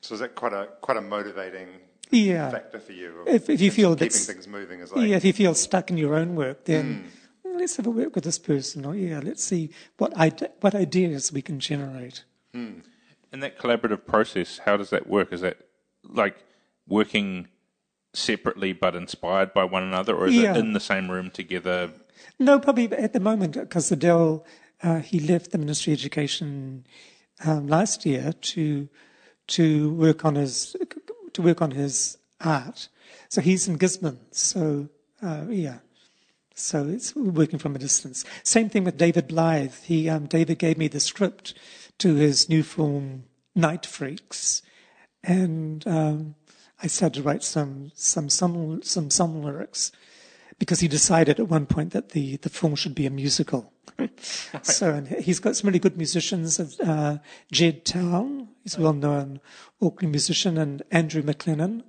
So is that quite a quite a motivating yeah. factor for you. If, if you feel keeping things moving is like yeah, if you feel stuck in your own work, then mm. Let's have a work with this person, or yeah, let's see what what ideas we can generate. Mm. And that collaborative process, how does that work? Is that like working separately but inspired by one another, or is yeah. it in the same room together? No, probably at the moment because Adel uh, he left the Ministry of Education um, last year to to work on his to work on his art. So he's in Gisborne. So, uh, yeah. So it's working from a distance. Same thing with David Blythe. He, um, David gave me the script to his new film, Night Freaks. And, um, I started to write some, some, some, some song lyrics because he decided at one point that the, the film should be a musical. so and he's got some really good musicians. Uh, Jed Town, he's a well-known Auckland musician, and Andrew McLennan,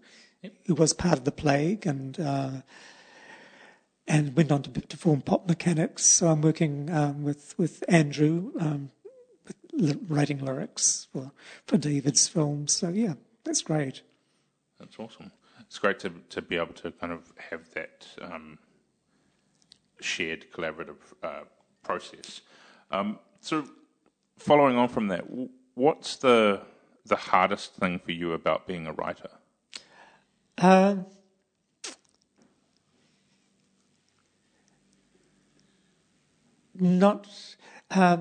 who was part of the Plague and uh, and went on to, to, form Pop Mechanix. So I'm working um, with with Andrew um, with writing lyrics for for David's films. So yeah, that's great. That's awesome. It's great to to be able to kind of have that um, shared collaborative uh, process. Um, so, following on from that, what's the the hardest thing for you about being a writer? Uh, not uh,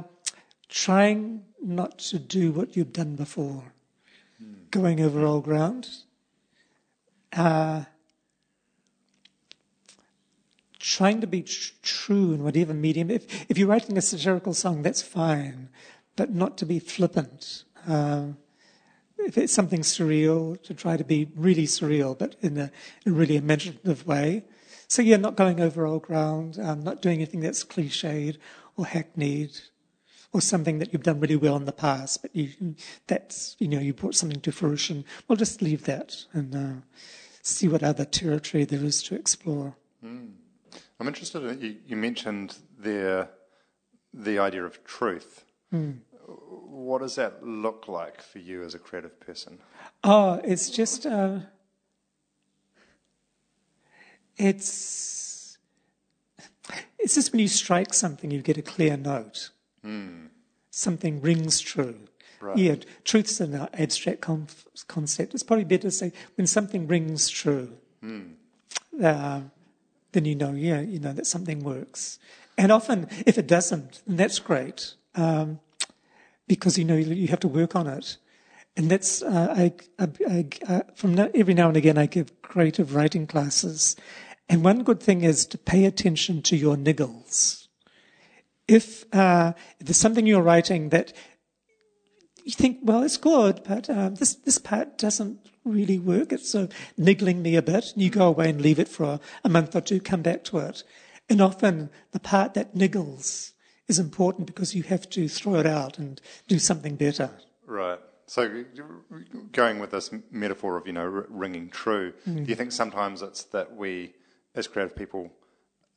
trying not to do what you've done before, hmm. going over old ground. Uh, trying to be tr- true in whatever medium. If, if you're writing a satirical song, that's fine, but not to be flippant. Uh, if it's something surreal, to try to be really surreal, but in a, in a really imaginative way. So yeah, not going over old ground, um, not doing anything that's cliched or hackneyed. or something that you've done really well in the past, but you that's you know you brought something to fruition. Well, just leave that and uh, see what other territory there is to explore. Mm. I'm interested. In, you, you mentioned there the idea of truth. Mm. What does that look like for you as a creative person? Oh, it's just uh, it's it's just when you strike something, you get a clear note. Mm. Something rings true. Right. Yeah, truth's an abstract concept. It's probably better to say when something rings true, mm. uh, then you know, yeah, you know that something works. And often, if it doesn't, then that's great um, because you know you have to work on it. And that's uh, I, I, I, uh, from now, every now and again I give creative writing classes, and one good thing is to pay attention to your niggles. If, uh, if there's something you're writing that you think, well, it's good, but um, this this part doesn't really work. It's sort of niggling me a bit. And you go away and leave it for a, a month or two, come back to it. And often the part that niggles is important because you have to throw it out and do something better. Right. So, going with this metaphor of you know ringing true, mm. do you think sometimes it's that we, as creative people,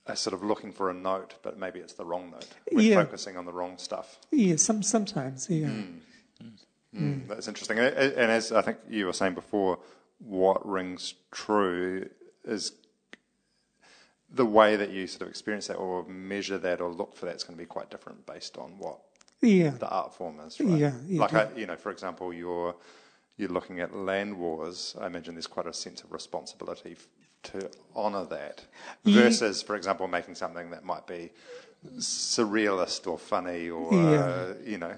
are sort of looking for a note, but maybe it's the wrong note. We're yeah. focusing on the wrong stuff. Yeah, some sometimes. Yeah. Mm. Mm. That's interesting. And, and as I think you were saying before, what rings true is the way that you sort of experience that or measure that or look for that is going to be quite different based on what yeah. the art form is, right? Yeah, yeah. Like, I, you know, for example, you're you're looking at land wars. I imagine there's quite a sense of responsibility to honour that, versus, yeah. for example, making something that might be surrealist or funny or yeah. uh, you know.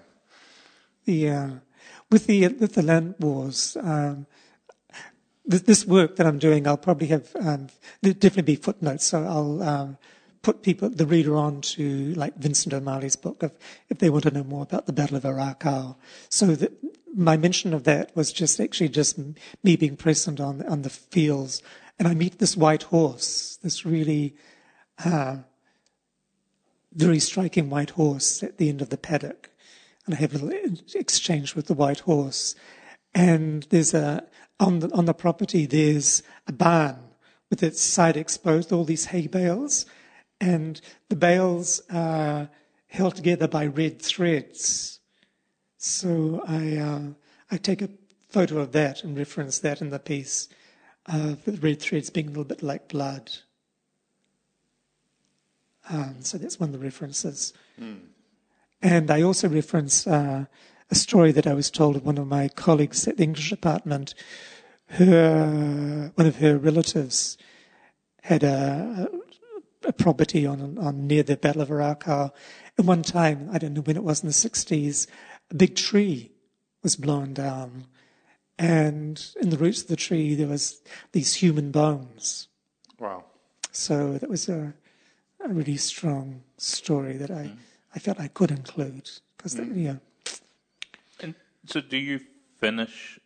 Yeah, with the with the land wars. Um, this work that I'm doing, I'll probably have um, definitely be footnotes. So I'll um, put people, the reader on to like Vincent O'Malley's book if, if they want to know more about the Battle of Ōrākau. So that my mention of that was just actually just me being present on, on the fields. And I meet this white horse, this really uh, very striking white horse at the end of the paddock. And I have a little exchange with the white horse. And there's a, on the, on the property, there's a barn with its side exposed, all these hay bales and the bales are held together by red threads. So I, uh, I take a photo of that and reference that in the piece, uh, the red threads being a little bit like blood. Um, so that's one of the references. Mm. And I also reference uh, a story that I was told of one of my colleagues at the English department. Her, one of her relatives had a, a property on, on near the Battle of Ōrākau. At one time, I don't know when it was in the 60s, a big tree was blown down. And in the roots of the tree, there was these human bones. Wow. So that was a, a really strong story that I, mm. I felt I could include. Because, mm. yeah. And so do you finish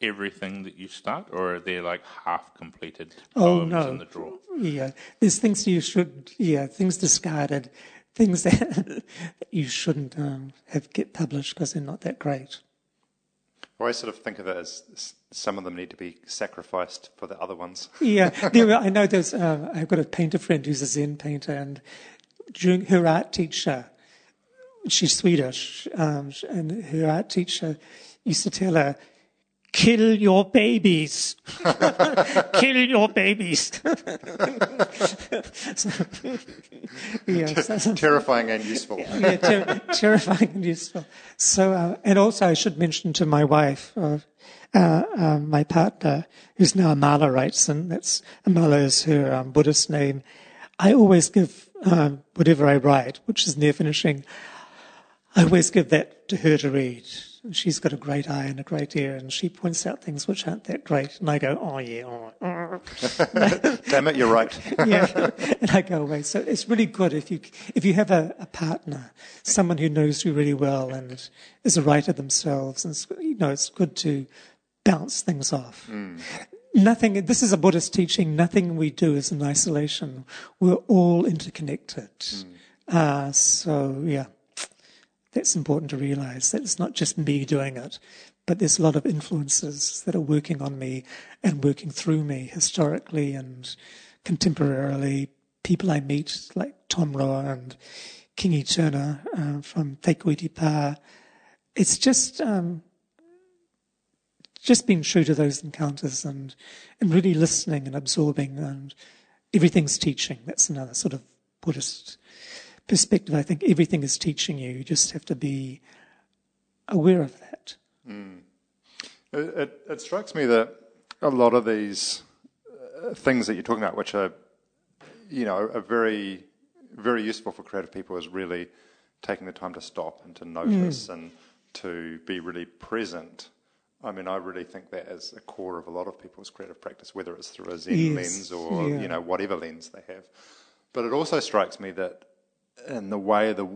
everything that you start, or are they like half completed oh, no. in the drawer? Yeah, there's things you should, yeah, things discarded, things that you shouldn't um, have get published because they're not that great. I always sort of think of it as some of them need to be sacrificed for the other ones. yeah, there, I know there's, uh, I've got a painter friend who's a Zen painter, and during her art teacher, she's Swedish, um, and her art teacher used to tell her, kill your babies. kill your babies. so, terrifying and useful. yeah, ter- terrifying and useful. So, uh, and also I should mention to my wife, uh, uh, um, my partner, who's now Amala Wrightson, that's Amala is her um, Buddhist name. I always give um, whatever I write, which is near finishing, I always give that to her to read she's got a great eye and a great ear, and she points out things which aren't that great, and I go, oh yeah, all right. Damn it, you're right. yeah, and I go away. So it's really good if you if you have a, a, partner, someone who knows you really well and is a writer themselves, and you know it's good to bounce things off. Mm. Nothing. This is a Buddhist teaching. Nothing we do is in isolation. We're all interconnected. Mm. Uh, so yeah that's important to realize that it's not just me doing it, but there's a lot of influences that are working on me and working through me historically and contemporarily. People I meet, like Tom Roa and Kingi Turner uh, from Te Kuiti Pa. It's just um, just being true to those encounters and and really listening and absorbing and everything's teaching. That's another sort of Buddhist perspective. I think everything is teaching you. You just have to be aware of that. Mm. It, it, it, strikes me that a lot of these uh, things that you're talking about, which are, you know, are very, very useful for creative people, is really taking the time to stop and to notice mm. and to be really present. I mean, I really think that is a core of a lot of people's creative practice, whether it's through a Zen yes. lens or yeah. you know whatever lens they have. But it also strikes me that in the way the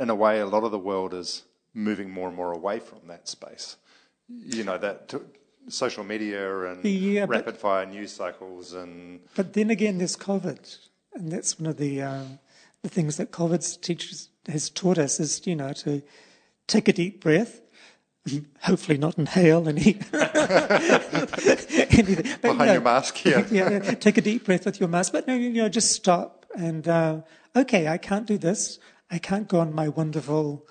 in a way a lot of the world is moving more and more away from that space. You know that t- social media and yeah, rapid but, fire news cycles and. But then again, there's COVID, and that's one of the um, the things that COVID teaches has taught us is you know to take a deep breath. Hopefully, not inhale any. anything. Behind no, your mask, yeah. yeah. Take a deep breath with your mask, but no, you know, just stop and uh, okay, I can't do this. I can't go on my wonderful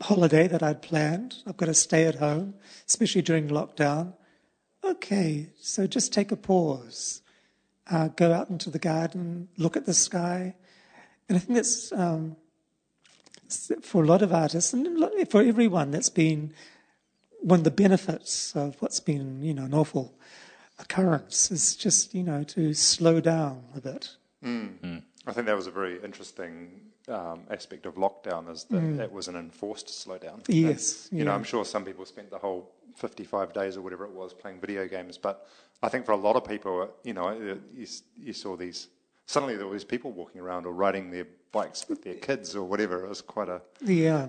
holiday that I'd planned. I've got to stay at home, especially during lockdown. Okay, so just take a pause. Uh, go out into the garden, look at the sky. And I think that's um, for a lot of artists and for everyone, that's been one of the benefits of what's been, you know, an awful occurrence is just, you know, to slow down a bit. Mm. I think that was a very interesting um, aspect of lockdown is that mm. it was an enforced slowdown. Yes. And, you yeah. know, I'm sure some people spent the whole 55 days or whatever it was playing video games, but I think for a lot of people, you know, you, you saw these, suddenly there were these people walking around or riding their bikes with their kids or whatever. It was quite a. Yeah.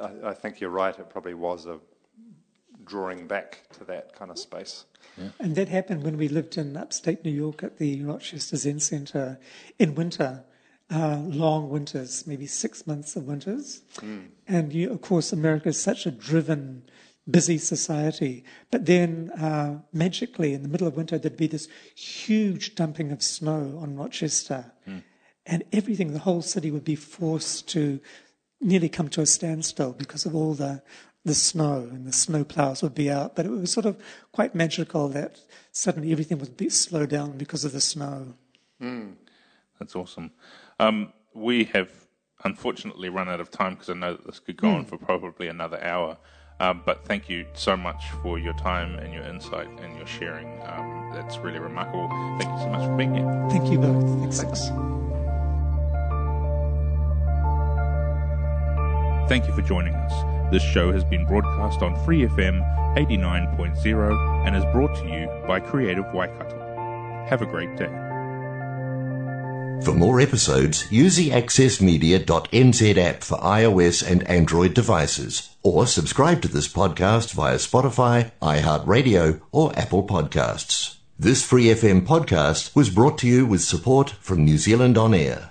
I, I think you're right. It probably was a drawing back to that kind of space. Yeah. And that happened when we lived in upstate New York at the Rochester Zen Center in winter, uh, long winters, maybe six months of winters. Mm. And you, of course, America is such a driven, busy society. But then uh, magically, in the middle of winter, there'd be this huge dumping of snow on Rochester. Mm. And everything, the whole city would be forced to nearly come to a standstill because of all the the snow and the snow plows would be out. But it was sort of quite magical that suddenly everything would be slowed down because of the snow. Mm. That's awesome. Um, we have unfortunately run out of time because I know that this could go mm. on for probably another hour. Um, but thank you so much for your time and your insight and your sharing. Um, that's really remarkable. Thank you so much for being here. Thank you both. Thanks. Thanks. Thank you for joining us. This show has been broadcast on Free FM 89.0 and is brought to you by Creative Waikato. Have a great day. For more episodes, use the accessmedia.nz app for iOS and Android devices, or subscribe to this podcast via Spotify, iHeartRadio, or Apple Podcasts. This Free FM podcast was brought to you with support from New Zealand On Air.